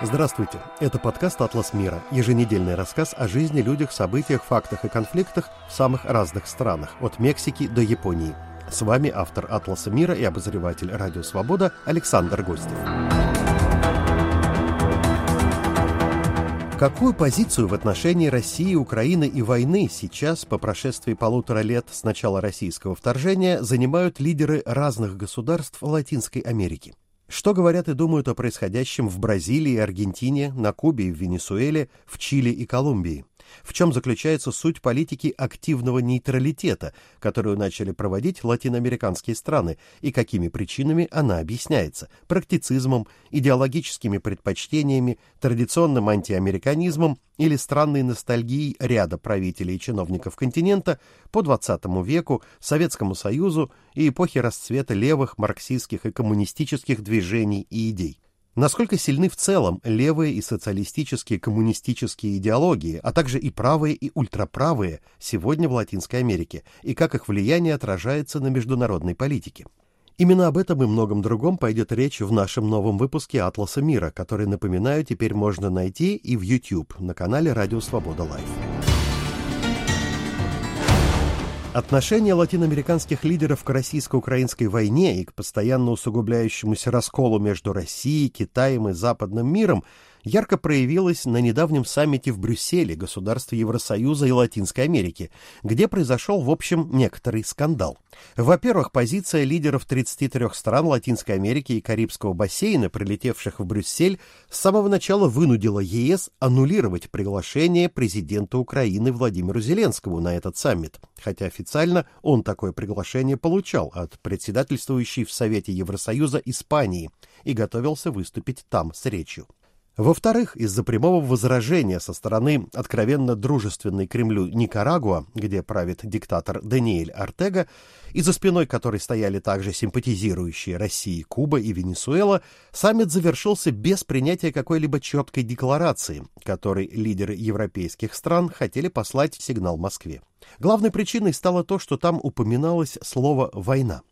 Здравствуйте, это подкаст «Атлас мира», еженедельный рассказ о жизни, людях, событиях, фактах и конфликтах в самых разных странах, от Мексики до Японии. С вами автор «Атласа мира» и обозреватель «Радио Свобода» Александр Гостев. Какую позицию в отношении России, Украины и войны сейчас, по прошествии полутора лет с начала российского вторжения, занимают лидеры разных государств Латинской Америки? Что говорят и думают о происходящем в Бразилии, Аргентине, на Кубе и в Венесуэле, в Чили и Колумбии? В чем заключается суть политики активного нейтралитета, которую начали проводить латиноамериканские страны, и какими причинами она объясняется – практицизмом, идеологическими предпочтениями, традиционным антиамериканизмом или странной ностальгией ряда правителей и чиновников континента по XX веку, Советскому Союзу и эпохе расцвета левых марксистских и коммунистических движений и идей. Насколько сильны в целом левые и социалистические коммунистические идеологии, а также и правые и ультраправые сегодня в Латинской Америке, и как их влияние отражается на международной политике? Именно об этом и многом другом пойдет речь в нашем новом выпуске «Атласа мира», который, напоминаю, теперь можно найти и в YouTube на канале «Радио Свобода Live». Отношение латиноамериканских лидеров к российско-украинской войне и к постоянно усугубляющемуся расколу между Россией, Китаем и западным миром ярко проявилось на недавнем саммите в Брюсселе государств Евросоюза и Латинской Америки, где произошел, в общем, некоторый скандал. Во-первых, позиция лидеров 33 стран Латинской Америки и Карибского бассейна, прилетевших в Брюссель, с самого начала вынудила ЕС аннулировать приглашение президента Украины Владимиру Зеленскому на этот саммит, хотя официально он такое приглашение получал от председательствующей в Совете Евросоюза Испании и готовился выступить там с речью. Во-вторых, из-за прямого возражения со стороны откровенно дружественной Кремлю Никарагуа, где правит диктатор Даниэль Артега, и за спиной которой стояли также симпатизирующие России Куба и Венесуэла, саммит завершился без принятия какой-либо четкой декларации, которой лидеры европейских стран хотели послать сигнал Москве. Главной причиной стало то, что там упоминалось слово «война».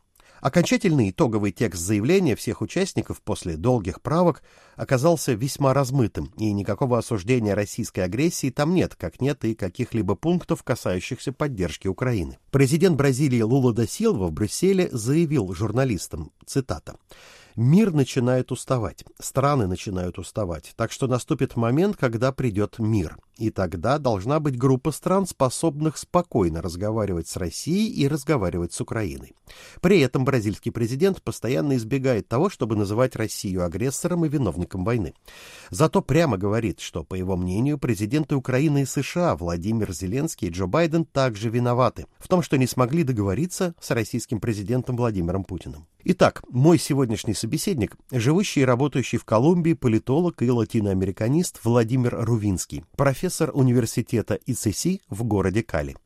Окончательный итоговый текст заявления всех участников после долгих правок оказался весьма размытым, и никакого осуждения российской агрессии там нет, как нет и каких-либо пунктов, касающихся поддержки Украины. Президент Бразилии Лула да Силва в Брюсселе заявил журналистам, цитата, Мир начинает уставать, страны начинают уставать, так что наступит момент, когда придет мир. И тогда должна быть группа стран, способных спокойно разговаривать с Россией и разговаривать с Украиной. При этом бразильский президент постоянно избегает того, чтобы называть Россию агрессором и виновником войны. Зато прямо говорит, что, по его мнению, президенты Украины и США Владимир Зеленский и Джо Байден также виноваты в том, что не смогли договориться с российским президентом Владимиром Путиным. Итак, мой сегодняшний собеседник, живущий и работающий в Колумбии политолог и латиноамериканист Владимир Рувинский, профессор университета ИЦСИ в городе Кали.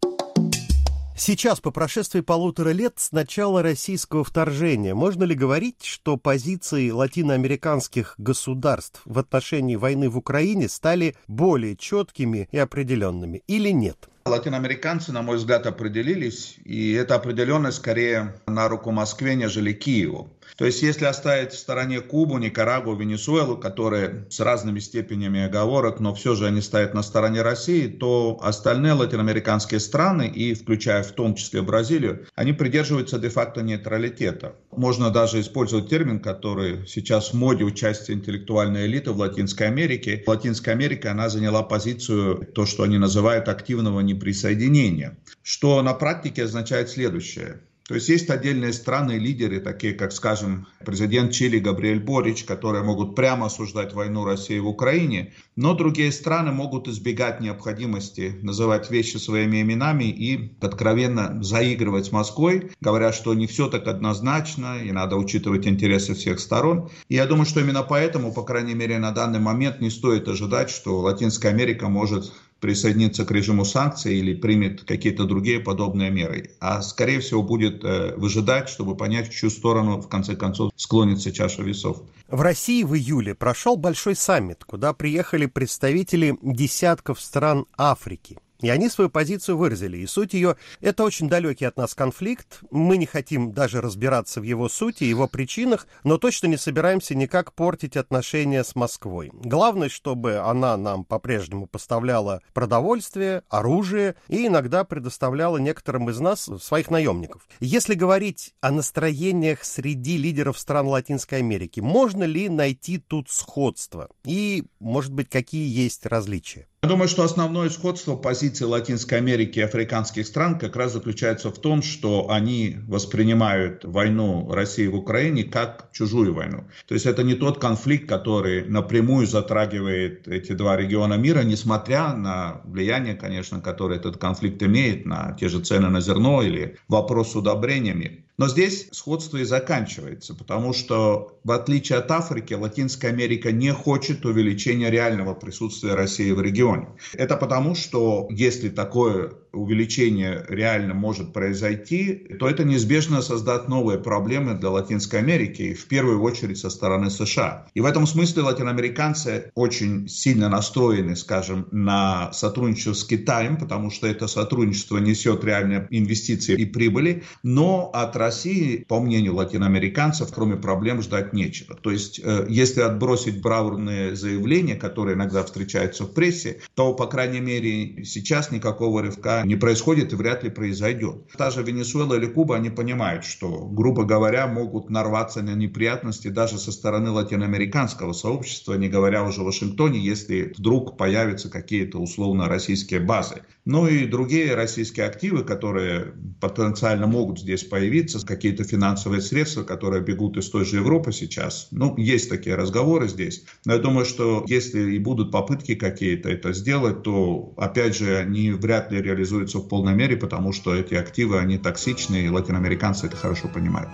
Сейчас, по прошествии полутора лет с начала российского вторжения, можно ли говорить, что позиции латиноамериканских государств в отношении войны в Украине стали более четкими и определенными или нет? Латиноамериканцы, на мой взгляд, определились, и это определенность скорее на руку Москве, нежели Киеву. То есть, если оставить в стороне Кубу, Никарагуа, Венесуэлу, которые с разными степенями оговорок, но все же они стоят на стороне России, то остальные латиноамериканские страны, и включая в том числе Бразилию, они придерживаются де-факто нейтралитета. Можно даже использовать термин, который сейчас в моде участия интеллектуальной элиты в Латинской Америке. Латинская Америка, она заняла позицию, то, что они называют активного неприсоединения, что на практике означает следующее. То есть есть отдельные страны, лидеры, такие как, скажем, президент Чили Габриэль Борич, которые могут прямо осуждать войну России в Украине, но другие страны могут избегать необходимости называть вещи своими именами и откровенно заигрывать с Москвой, говоря, что не все так однозначно и надо учитывать интересы всех сторон. И я думаю, что именно поэтому, по крайней мере, на данный момент не стоит ожидать, что Латинская Америка может присоединиться к режиму санкций или примет какие-то другие подобные меры, а скорее всего будет э, выжидать, чтобы понять, в чью сторону в конце концов склонится чаша весов. В России в июле прошел большой саммит, куда приехали представители десятков стран Африки. И они свою позицию выразили. И суть ее — это очень далекий от нас конфликт. Мы не хотим даже разбираться в его сути, его причинах, но точно не собираемся никак портить отношения с Москвой. Главное, чтобы она нам по-прежнему поставляла продовольствие, оружие и иногда предоставляла некоторым из нас своих наемников. Если говорить о настроениях среди лидеров стран Латинской Америки, можно ли найти тут сходство? И, может быть, какие есть различия? Я думаю, что основное сходство позиции Латинской Америки и африканских стран как раз заключается в том, что они воспринимают войну России в Украине как чужую войну. То есть это не тот конфликт, который напрямую затрагивает эти два региона мира, несмотря на влияние, конечно, которое этот конфликт имеет на те же цены на зерно или вопрос с удобрениями. Но здесь сходство и заканчивается, потому что, в отличие от Африки, Латинская Америка не хочет увеличения реального присутствия России в регионе. Это потому, что если такое увеличение реально может произойти, то это неизбежно создаст новые проблемы для Латинской Америки, в первую очередь со стороны США. И в этом смысле латиноамериканцы очень сильно настроены, скажем, на сотрудничество с Китаем, потому что это сотрудничество несет реальные инвестиции и прибыли, но от России, по мнению латиноамериканцев, кроме проблем ждать нечего. То есть, э, если отбросить бравурные заявления, которые иногда встречаются в прессе, то, по крайней мере, сейчас никакого рывка не происходит и вряд ли произойдет. Та же Венесуэла или Куба, они понимают, что, грубо говоря, могут нарваться на неприятности даже со стороны латиноамериканского сообщества, не говоря уже о Вашингтоне, если вдруг появятся какие-то условно российские базы. Ну и другие российские активы, которые потенциально могут здесь появиться, какие-то финансовые средства, которые бегут из той же Европы сейчас. Ну, есть такие разговоры здесь. Но я думаю, что если и будут попытки какие-то это сделать, то, опять же, они вряд ли реализуются в полной мере, потому что эти активы, они токсичны, и латиноамериканцы это хорошо понимают.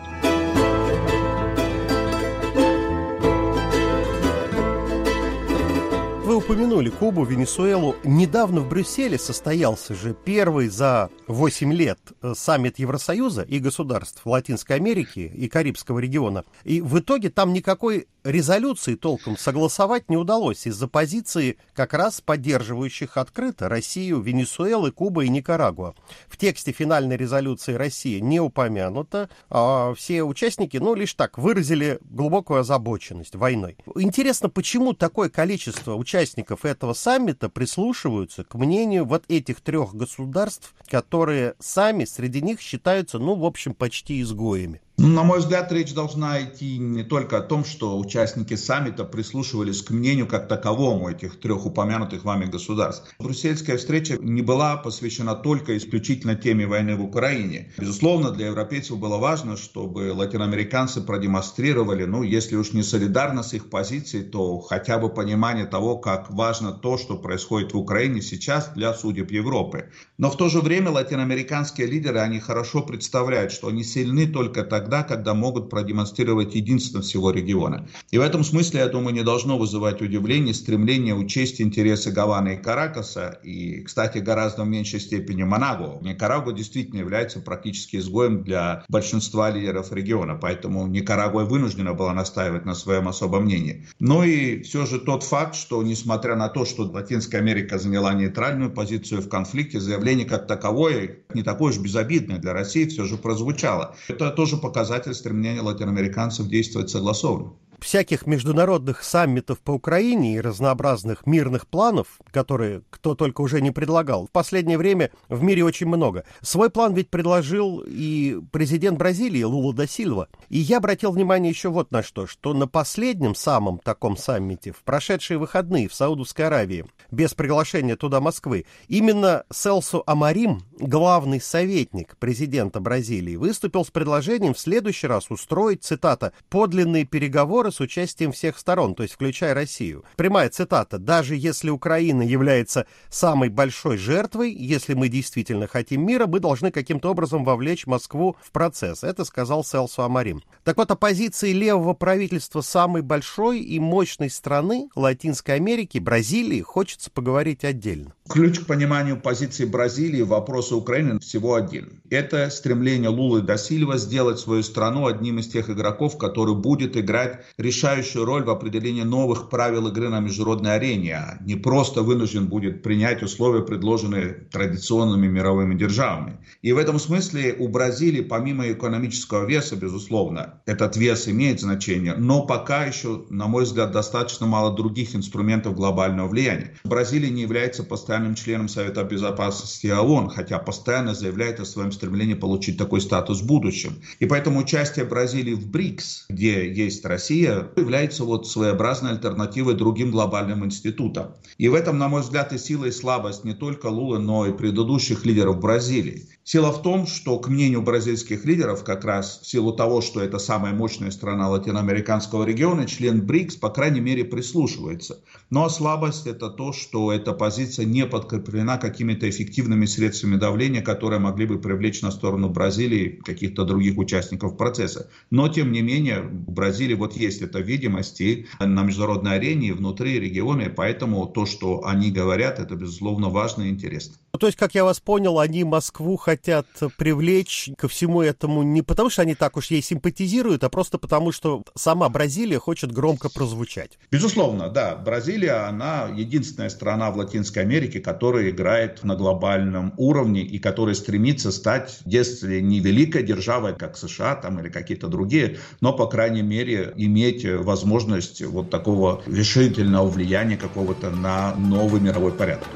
Упомянули Кубу, Венесуэлу. Недавно в Брюсселе состоялся же первый за 8 лет э, саммит Евросоюза и государств Латинской Америки и Карибского региона. И в итоге там никакой резолюции толком согласовать не удалось из-за позиции как раз поддерживающих открыто Россию, Венесуэлы, Куба и Никарагуа. В тексте финальной резолюции Россия не упомянута, а все участники, ну, лишь так, выразили глубокую озабоченность войной. Интересно, почему такое количество участников этого саммита прислушиваются к мнению вот этих трех государств, которые сами среди них считаются, ну, в общем, почти изгоями? Ну, на мой взгляд, речь должна идти не только о том, что участники саммита прислушивались к мнению как таковому этих трех упомянутых вами государств. Брюссельская встреча не была посвящена только исключительно теме войны в Украине. Безусловно, для европейцев было важно, чтобы латиноамериканцы продемонстрировали, ну, если уж не солидарность их позицией, то хотя бы понимание того, как важно то, что происходит в Украине сейчас для судеб Европы. Но в то же время латиноамериканские лидеры, они хорошо представляют, что они сильны только тогда, тогда, когда могут продемонстрировать единство всего региона. И в этом смысле, я думаю, не должно вызывать удивление стремление учесть интересы Гаваны и Каракаса, и, кстати, гораздо в меньшей степени Манаго. Никарагуа действительно является практически изгоем для большинства лидеров региона, поэтому Никарагуа вынуждена была настаивать на своем особом мнении. Но и все же тот факт, что несмотря на то, что Латинская Америка заняла нейтральную позицию в конфликте, заявление как таковое не такое уж безобидное для России все же прозвучало. Это тоже показывает показатель стремления латиноамериканцев действовать согласованно всяких международных саммитов по Украине и разнообразных мирных планов, которые кто только уже не предлагал, в последнее время в мире очень много. Свой план ведь предложил и президент Бразилии Лула да Сильва. И я обратил внимание еще вот на что, что на последнем самом таком саммите, в прошедшие выходные в Саудовской Аравии, без приглашения туда Москвы, именно Селсу Амарим, главный советник президента Бразилии, выступил с предложением в следующий раз устроить, цитата, «подлинные переговоры переговоры с участием всех сторон, то есть включая Россию. Прямая цитата. «Даже если Украина является самой большой жертвой, если мы действительно хотим мира, мы должны каким-то образом вовлечь Москву в процесс». Это сказал Селсу Амарим. Так вот, о позиции левого правительства самой большой и мощной страны Латинской Америки, Бразилии, хочется поговорить отдельно. Ключ к пониманию позиции Бразилии в вопросе Украины всего один. Это стремление Лулы до Сильва сделать свою страну одним из тех игроков, который будет играть решающую роль в определении новых правил игры на международной арене, а не просто вынужден будет принять условия, предложенные традиционными мировыми державами. И в этом смысле у Бразилии, помимо экономического веса, безусловно, этот вес имеет значение, но пока еще, на мой взгляд, достаточно мало других инструментов глобального влияния. Бразилия не является постоянным постоянным членом Совета Безопасности ООН, хотя постоянно заявляет о своем стремлении получить такой статус в будущем. И поэтому участие Бразилии в БРИКС, где есть Россия, является вот своеобразной альтернативой другим глобальным институтам. И в этом, на мой взгляд, и сила, и слабость не только Лулы, но и предыдущих лидеров Бразилии. Сила в том, что, к мнению бразильских лидеров, как раз в силу того, что это самая мощная страна латиноамериканского региона, член БРИКС, по крайней мере, прислушивается. Но слабость это то, что эта позиция не подкреплена какими-то эффективными средствами давления, которые могли бы привлечь на сторону Бразилии каких-то других участников процесса. Но, тем не менее, в Бразилии вот есть эта видимость и на международной арене, и внутри региона, и поэтому то, что они говорят, это, безусловно, важно и интересно. Ну, то есть, как я вас понял, они Москву хотят привлечь ко всему этому не потому, что они так уж ей симпатизируют, а просто потому, что сама Бразилия хочет громко прозвучать. Безусловно, да. Бразилия, она единственная страна в Латинской Америке, которая играет на глобальном уровне и которая стремится стать, если не великой державой, как США там, или какие-то другие, но, по крайней мере, иметь возможность вот такого решительного влияния какого-то на новый мировой порядок.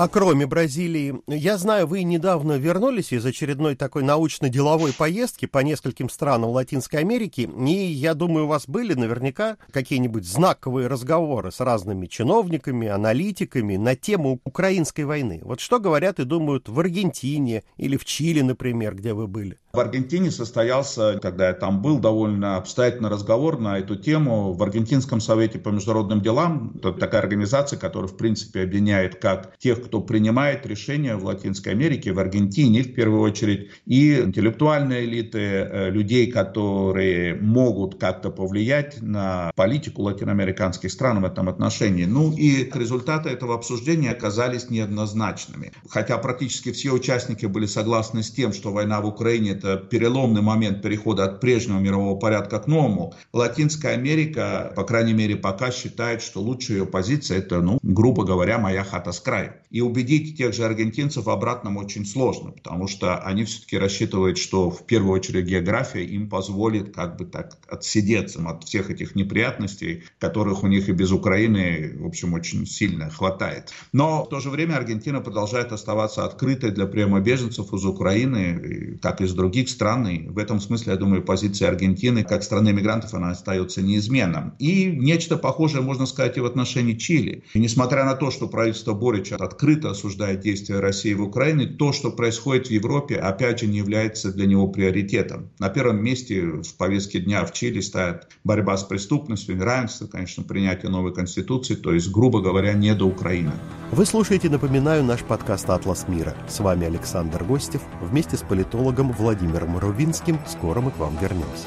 А кроме Бразилии, я знаю, вы недавно вернулись из очередной такой научно-деловой поездки по нескольким странам Латинской Америки, и я думаю, у вас были наверняка какие-нибудь знаковые разговоры с разными чиновниками, аналитиками на тему украинской войны. Вот что говорят и думают в Аргентине или в Чили, например, где вы были? В Аргентине состоялся, когда я там был, довольно обстоятельный разговор на эту тему в Аргентинском совете по международным делам. Это такая организация, которая, в принципе, объединяет как тех, кто принимает решения в Латинской Америке, в Аргентине в первую очередь, и интеллектуальные элиты, э, людей, которые могут как-то повлиять на политику латиноамериканских стран в этом отношении. Ну и результаты этого обсуждения оказались неоднозначными. Хотя практически все участники были согласны с тем, что война в Украине это переломный момент перехода от прежнего мирового порядка к новому. Латинская Америка, по крайней мере, пока считает, что лучшая ее позиция это, ну, грубо говоря, моя хата с краю. И убедить тех же аргентинцев обратном очень сложно, потому что они все-таки рассчитывают, что в первую очередь география им позволит как бы так отсидеться от всех этих неприятностей, которых у них и без Украины, в общем, очень сильно хватает. Но в то же время Аргентина продолжает оставаться открытой для приема беженцев из Украины, как и из других стран. И в этом смысле, я думаю, позиция Аргентины как страны мигрантов, она остается неизменным. И нечто похожее можно сказать и в отношении Чили. И несмотря на то, что правительство Борича открыто осуждает действия России в Украине, то, что происходит в Европе, опять же, не является для него приоритетом. На первом месте в повестке дня в Чили стоят борьба с преступностью, неравенство, конечно, принятие новой конституции, то есть, грубо говоря, не до Украины. Вы слушаете, напоминаю, наш подкаст «Атлас мира». С вами Александр Гостев вместе с политологом Владимиром Рувинским. Скоро мы к вам вернемся.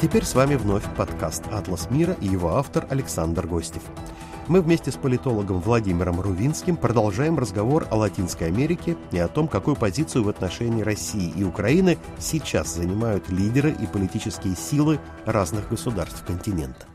Теперь с вами вновь подкаст «Атлас мира» и его автор Александр Гостев. Мы вместе с политологом Владимиром Рувинским продолжаем разговор о Латинской Америке и о том, какую позицию в отношении России и Украины сейчас занимают лидеры и политические силы разных государств континента.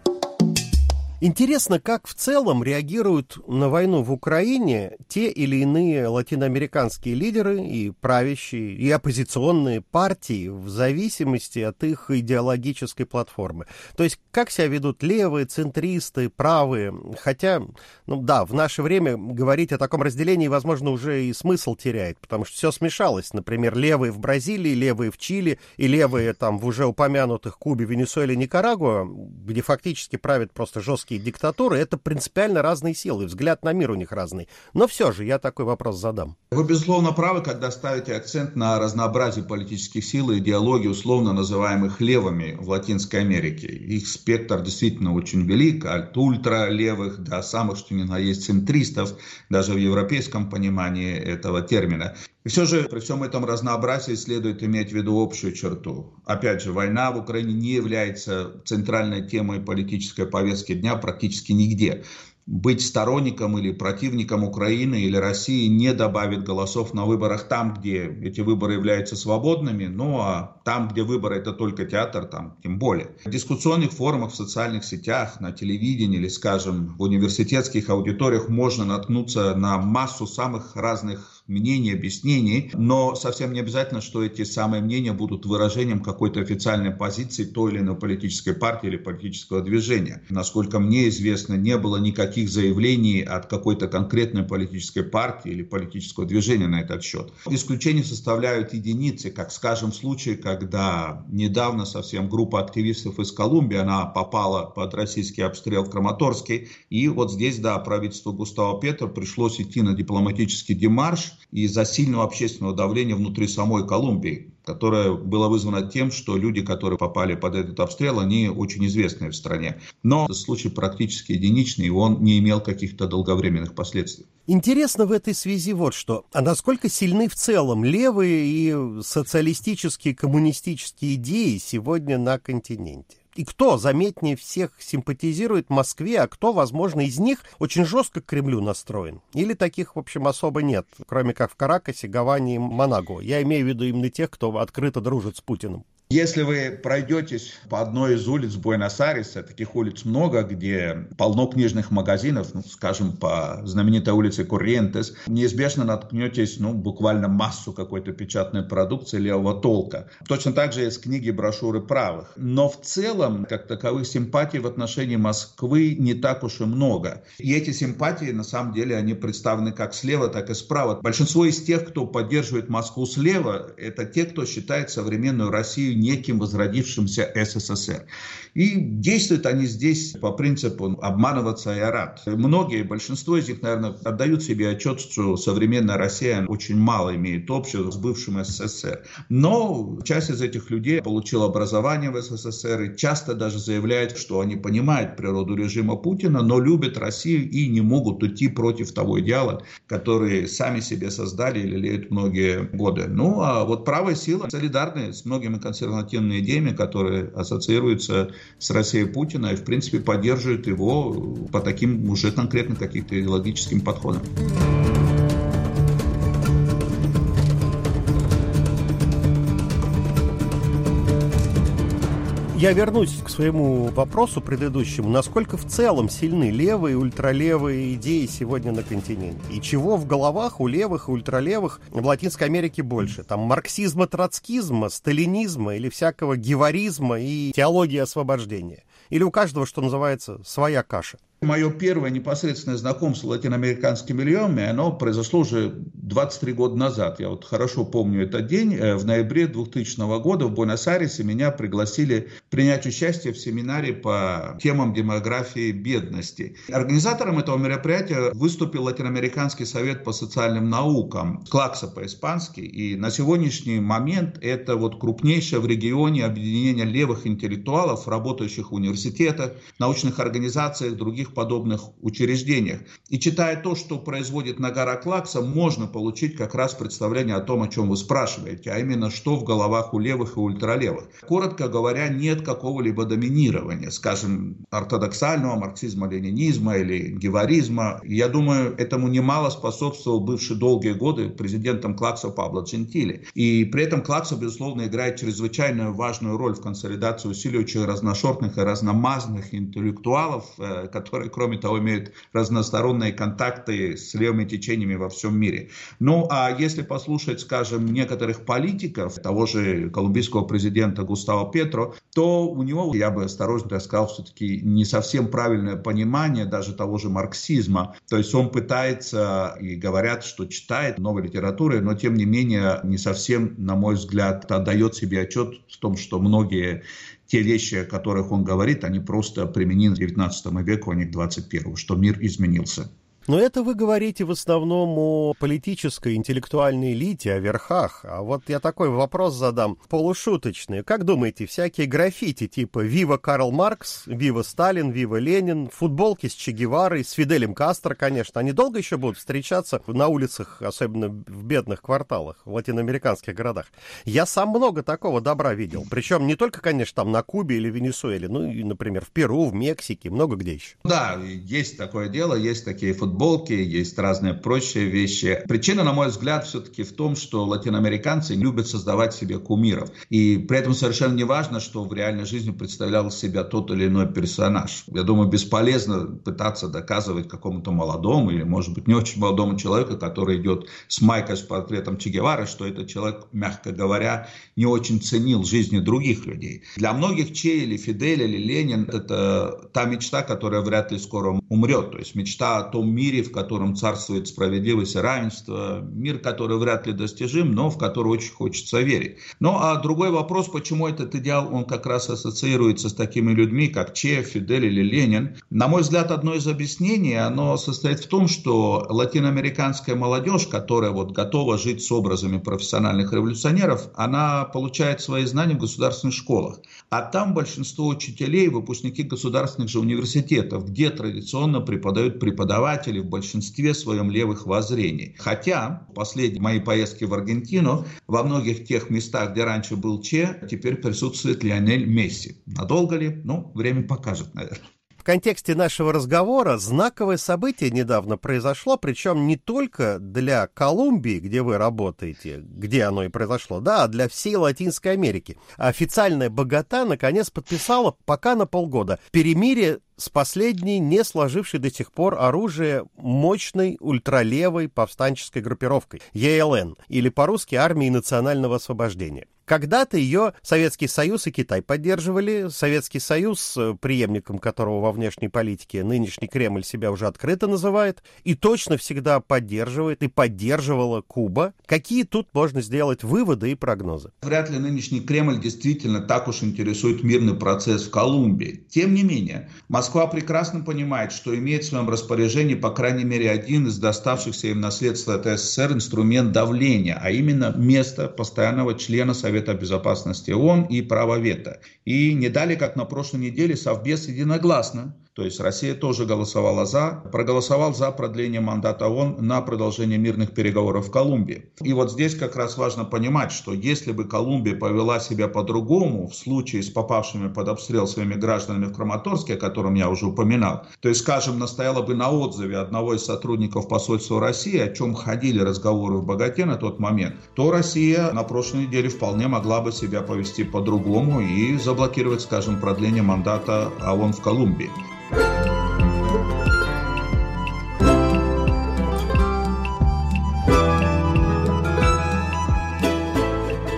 Интересно, как в целом реагируют на войну в Украине те или иные латиноамериканские лидеры и правящие, и оппозиционные партии в зависимости от их идеологической платформы. То есть как себя ведут левые, центристы, правые. Хотя, ну да, в наше время говорить о таком разделении, возможно, уже и смысл теряет, потому что все смешалось. Например, левые в Бразилии, левые в Чили и левые там в уже упомянутых Кубе, Венесуэле, Никарагуа, где фактически правят просто жесткие политические диктатуры, это принципиально разные силы, взгляд на мир у них разный. Но все же я такой вопрос задам. Вы, безусловно, правы, когда ставите акцент на разнообразие политических сил и идеологии, условно называемых левыми в Латинской Америке. Их спектр действительно очень велик, от ультралевых до самых, что ни на есть, центристов, даже в европейском понимании этого термина. И все же при всем этом разнообразии следует иметь в виду общую черту. Опять же, война в Украине не является центральной темой политической повестки дня практически нигде быть сторонником или противником Украины или России не добавит голосов на выборах там, где эти выборы являются свободными, ну а там, где выборы это только театр, там тем более. В дискуссионных форумах в социальных сетях, на телевидении или, скажем, в университетских аудиториях можно наткнуться на массу самых разных мнений, объяснений, но совсем не обязательно, что эти самые мнения будут выражением какой-то официальной позиции той или иной политической партии или политического движения. Насколько мне известно, не было никаких заявлений от какой-то конкретной политической партии или политического движения на этот счет. Исключение составляют единицы, как, скажем, в случае, когда недавно совсем группа активистов из Колумбии, она попала под российский обстрел в Краматорске, и вот здесь, да, правительству Густава Петра пришлось идти на дипломатический демарш, из-за сильного общественного давления внутри самой Колумбии, которое было вызвано тем, что люди, которые попали под этот обстрел, они очень известные в стране. Но случай практически единичный, и он не имел каких-то долговременных последствий. Интересно в этой связи вот что. А насколько сильны в целом левые и социалистические, коммунистические идеи сегодня на континенте? И кто заметнее всех симпатизирует Москве, а кто, возможно, из них очень жестко к Кремлю настроен. Или таких, в общем, особо нет, кроме как в Каракасе, Гаване и Монаго. Я имею в виду именно тех, кто открыто дружит с Путиным. Если вы пройдетесь по одной из улиц Буэнос-Айреса, таких улиц много, где полно книжных магазинов, ну, скажем, по знаменитой улице Корриентес, неизбежно наткнетесь, ну, буквально массу какой-то печатной продукции левого толка. Точно так же есть книги, брошюры правых. Но в целом, как таковых симпатий в отношении Москвы не так уж и много. И эти симпатии, на самом деле, они представлены как слева, так и справа. Большинство из тех, кто поддерживает Москву слева, это те, кто считает современную Россию неким возродившимся СССР. И действуют они здесь по принципу обманываться и орать. Многие, большинство из них, наверное, отдают себе отчет, что современная Россия очень мало имеет общего с бывшим СССР. Но часть из этих людей получила образование в СССР и часто даже заявляют, что они понимают природу режима Путина, но любят Россию и не могут идти против того идеала, который сами себе создали или лелеют многие годы. Ну, а вот правая сила солидарны с многими консервативными идеями, которые ассоциируются с Россией Путина и, в принципе, поддерживают его по таким уже конкретно каким-то идеологическим подходам. Я вернусь к своему вопросу предыдущему. Насколько в целом сильны левые и ультралевые идеи сегодня на континенте? И чего в головах у левых и ультралевых в Латинской Америке больше? Там марксизма, троцкизма, сталинизма или всякого геваризма и теологии освобождения? Или у каждого, что называется, своя каша? Мое первое непосредственное знакомство с латиноамериканскими львами, оно произошло уже 23 года назад. Я вот хорошо помню этот день. Э, в ноябре 2000 года в Буэнос-Айресе меня пригласили принять участие в семинаре по темам демографии бедности. Организатором этого мероприятия выступил Латиноамериканский совет по социальным наукам, КЛАКСа по-испански. И на сегодняшний момент это вот крупнейшее в регионе объединение левых интеллектуалов, работающих в университетах, научных организациях, других подобных учреждениях. И читая то, что производит Нагара Клакса, можно получить как раз представление о том, о чем вы спрашиваете, а именно, что в головах у левых и ультралевых. Коротко говоря, нет какого-либо доминирования, скажем, ортодоксального марксизма-ленинизма или геваризма. Я думаю, этому немало способствовал бывший долгие годы президентом Клакса Пабло Джентили. И при этом Клакса, безусловно, играет чрезвычайно важную роль в консолидации усилий очень разношерстных и разномазных интеллектуалов, э, которые, кроме того, имеют разносторонние контакты с левыми течениями во всем мире. Ну, а если послушать, скажем, некоторых политиков, того же колумбийского президента Густава Петро, то у него, я бы осторожно сказал, все-таки не совсем правильное понимание даже того же марксизма. То есть он пытается, и говорят, что читает новой литературы, но тем не менее не совсем, на мой взгляд, отдает себе отчет в том, что многие те вещи, о которых он говорит, они просто применены к 19 веку, а не к 21, что мир изменился. Но это вы говорите в основном о политической, интеллектуальной элите, о верхах. А вот я такой вопрос задам, полушуточный. Как думаете, всякие граффити типа «Вива Карл Маркс», «Вива Сталин», «Вива Ленин», футболки с Че Геварой, с Фиделем Кастро, конечно, они долго еще будут встречаться на улицах, особенно в бедных кварталах, в латиноамериканских городах? Я сам много такого добра видел. Причем не только, конечно, там на Кубе или Венесуэле, ну и, например, в Перу, в Мексике, много где еще. Да, есть такое дело, есть такие футболки футболки, есть разные прочие вещи. Причина, на мой взгляд, все-таки в том, что латиноамериканцы любят создавать себе кумиров. И при этом совершенно не важно, что в реальной жизни представлял себя тот или иной персонаж. Я думаю, бесполезно пытаться доказывать какому-то молодому или, может быть, не очень молодому человеку, который идет с майкой с портретом Че Гевары, что этот человек, мягко говоря, не очень ценил жизни других людей. Для многих Че или Фидель или Ленин – это та мечта, которая вряд ли скоро умрет. То есть мечта о том мире, мире, в котором царствует справедливость и равенство, мир, который вряд ли достижим, но в который очень хочется верить. Ну а другой вопрос, почему этот идеал, он как раз ассоциируется с такими людьми, как Че, Фидель или Ленин. На мой взгляд, одно из объяснений, оно состоит в том, что латиноамериканская молодежь, которая вот готова жить с образами профессиональных революционеров, она получает свои знания в государственных школах. А там большинство учителей, выпускники государственных же университетов, где традиционно преподают преподаватели, представители в большинстве своем левых воззрений. Хотя последние мои поездки в Аргентину, во многих тех местах, где раньше был Че, теперь присутствует Лионель Месси. Надолго ли? Ну, время покажет, наверное. В контексте нашего разговора знаковое событие недавно произошло, причем не только для Колумбии, где вы работаете, где оно и произошло, да, а для всей Латинской Америки. Официальная Богата наконец подписала пока на полгода перемирие с последней, не сложившей до сих пор оружие мощной ультралевой повстанческой группировкой ЕЛН, или по-русски Армии национального освобождения. Когда-то ее Советский Союз и Китай поддерживали. Советский Союз, э, преемником которого во внешней политике нынешний Кремль себя уже открыто называет, и точно всегда поддерживает и поддерживала Куба. Какие тут можно сделать выводы и прогнозы? Вряд ли нынешний Кремль действительно так уж интересует мирный процесс в Колумбии. Тем не менее, прекрасно понимает, что имеет в своем распоряжении по крайней мере один из доставшихся им наследства от СССР инструмент давления, а именно место постоянного члена Совета Безопасности ООН и право вето. И не дали, как на прошлой неделе, Совбез единогласно то есть Россия тоже голосовала за, проголосовал за продление мандата ООН на продолжение мирных переговоров в Колумбии. И вот здесь как раз важно понимать, что если бы Колумбия повела себя по-другому в случае с попавшими под обстрел своими гражданами в Краматорске, о котором я уже упоминал, то есть, скажем, настояла бы на отзыве одного из сотрудников посольства России, о чем ходили разговоры в Богате на тот момент, то Россия на прошлой неделе вполне могла бы себя повести по-другому и заблокировать, скажем, продление мандата ООН в Колумбии. Thank you.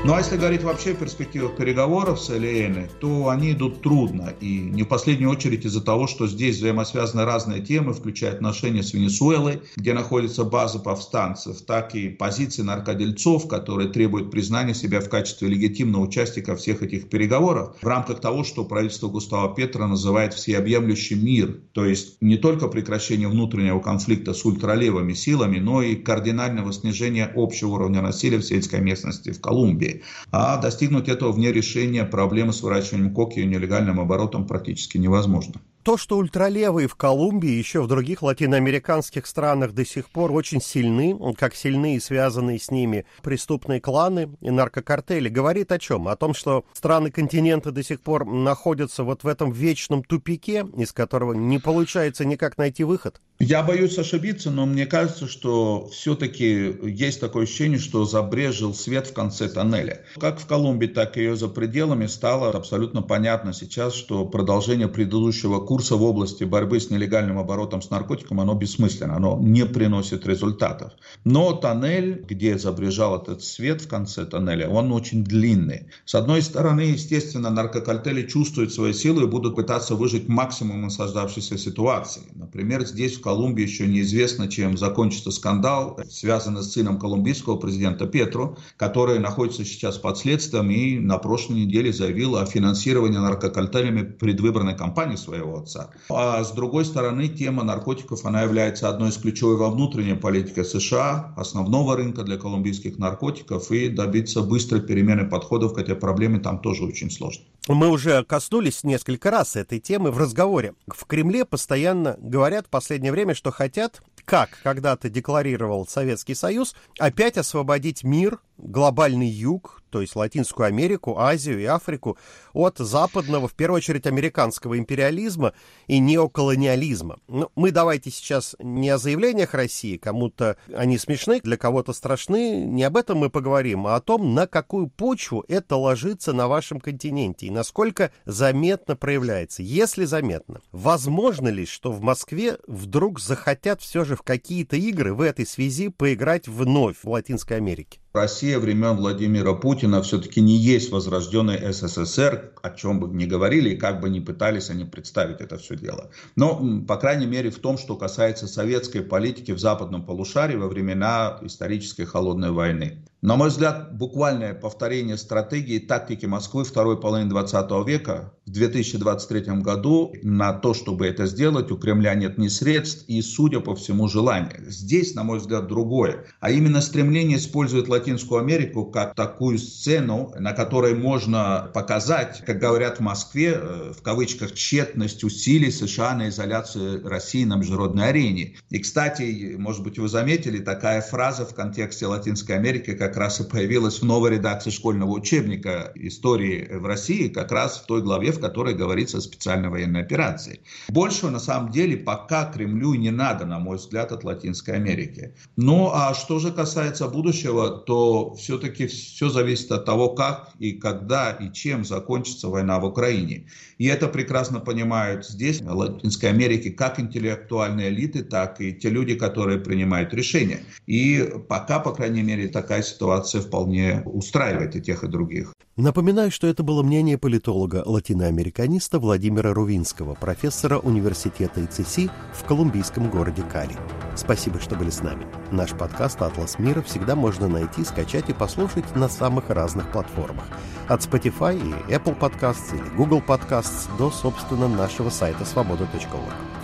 Ну а если говорить вообще о перспективах переговоров с ЛН, то они идут трудно. И не в последнюю очередь из-за того, что здесь взаимосвязаны разные темы, включая отношения с Венесуэлой, где находится база повстанцев, так и позиции наркодельцов, которые требуют признания себя в качестве легитимного участника всех этих переговоров в рамках того, что правительство Густава Петра называет всеобъемлющий мир. То есть не только прекращение внутреннего конфликта с ультралевыми силами, но и кардинального снижения общего уровня насилия в сельской местности в Колумбии. А достигнуть этого вне решения проблемы с выращиванием коки и нелегальным оборотом практически невозможно. То, что ультралевые в Колумбии и еще в других латиноамериканских странах до сих пор очень сильны, как сильны и связанные с ними преступные кланы и наркокартели, говорит о чем? О том, что страны континента до сих пор находятся вот в этом вечном тупике, из которого не получается никак найти выход? Я боюсь ошибиться, но мне кажется, что все-таки есть такое ощущение, что забрежил свет в конце тоннеля. Как в Колумбии, так и ее за пределами стало абсолютно понятно сейчас, что продолжение предыдущего курса в области борьбы с нелегальным оборотом с наркотиком, оно бессмысленно, оно не приносит результатов. Но тоннель, где забрежал этот свет в конце тоннеля, он очень длинный. С одной стороны, естественно, наркокартели чувствуют свои силы и будут пытаться выжить максимум из создавшейся ситуации. Например, здесь в Колумбии еще неизвестно, чем закончится скандал, связанный с сыном колумбийского президента Петро, который находится сейчас под следствием и на прошлой неделе заявил о финансировании наркокартелями предвыборной кампании своего отца. А с другой стороны, тема наркотиков, она является одной из ключевой во внутренней политике США, основного рынка для колумбийских наркотиков, и добиться быстрой перемены подходов к этой проблеме там тоже очень сложно. Мы уже коснулись несколько раз этой темы в разговоре. В Кремле постоянно говорят в последнее время, что хотят, как когда-то декларировал Советский Союз, опять освободить мир глобальный юг, то есть Латинскую Америку, Азию и Африку, от западного, в первую очередь, американского империализма и неоколониализма. Ну, мы давайте сейчас не о заявлениях России, кому-то они смешны, для кого-то страшны, не об этом мы поговорим, а о том, на какую почву это ложится на вашем континенте и насколько заметно проявляется. Если заметно, возможно ли, что в Москве вдруг захотят все же в какие-то игры в этой связи поиграть вновь в Латинской Америке? Россия времен Владимира Путина все-таки не есть возрожденный СССР, о чем бы ни говорили и как бы ни пытались они представить это все дело. Но, по крайней мере, в том, что касается советской политики в западном полушарии во времена исторической холодной войны. На мой взгляд, буквальное повторение стратегии тактики Москвы второй половины 20 века в 2023 году на то, чтобы это сделать, у Кремля нет ни средств и, судя по всему, желания. Здесь, на мой взгляд, другое. А именно стремление использовать Латинскую Америку как такую сцену, на которой можно показать, как говорят в Москве, э, в кавычках, тщетность усилий США на изоляцию России на международной арене. И, кстати, может быть, вы заметили, такая фраза в контексте Латинской Америки, как раз и появилась в новой редакции школьного учебника истории в России, как раз в той главе, в которой говорится о специальной военной операции. Большего, на самом деле, пока Кремлю не надо, на мой взгляд, от Латинской Америки. Ну, а что же касается будущего, то все-таки все зависит от того, как и когда и чем закончится война в Украине. И это прекрасно понимают здесь, в Латинской Америке, как интеллектуальные элиты, так и те люди, которые принимают решения. И пока, по крайней мере, такая ситуация вполне устраивает и тех, и других. Напоминаю, что это было мнение политолога-латиноамериканиста Владимира Рувинского, профессора университета ИЦСИ в колумбийском городе Кари. Спасибо, что были с нами. Наш подкаст «Атлас мира» всегда можно найти, скачать и послушать на самых разных платформах. От Spotify и Apple Podcasts или Google Podcasts до, собственно, нашего сайта свобода.орг.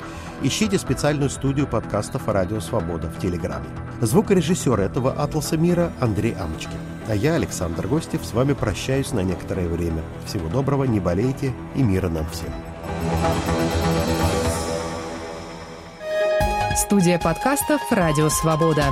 Ищите специальную студию подкастов «Радио Свобода» в Телеграме. Звукорежиссер этого «Атласа мира» Андрей Амочкин. А я, Александр Гостев, с вами прощаюсь на некоторое время. Всего доброго, не болейте и мира нам всем. Студия подкастов «Радио Свобода».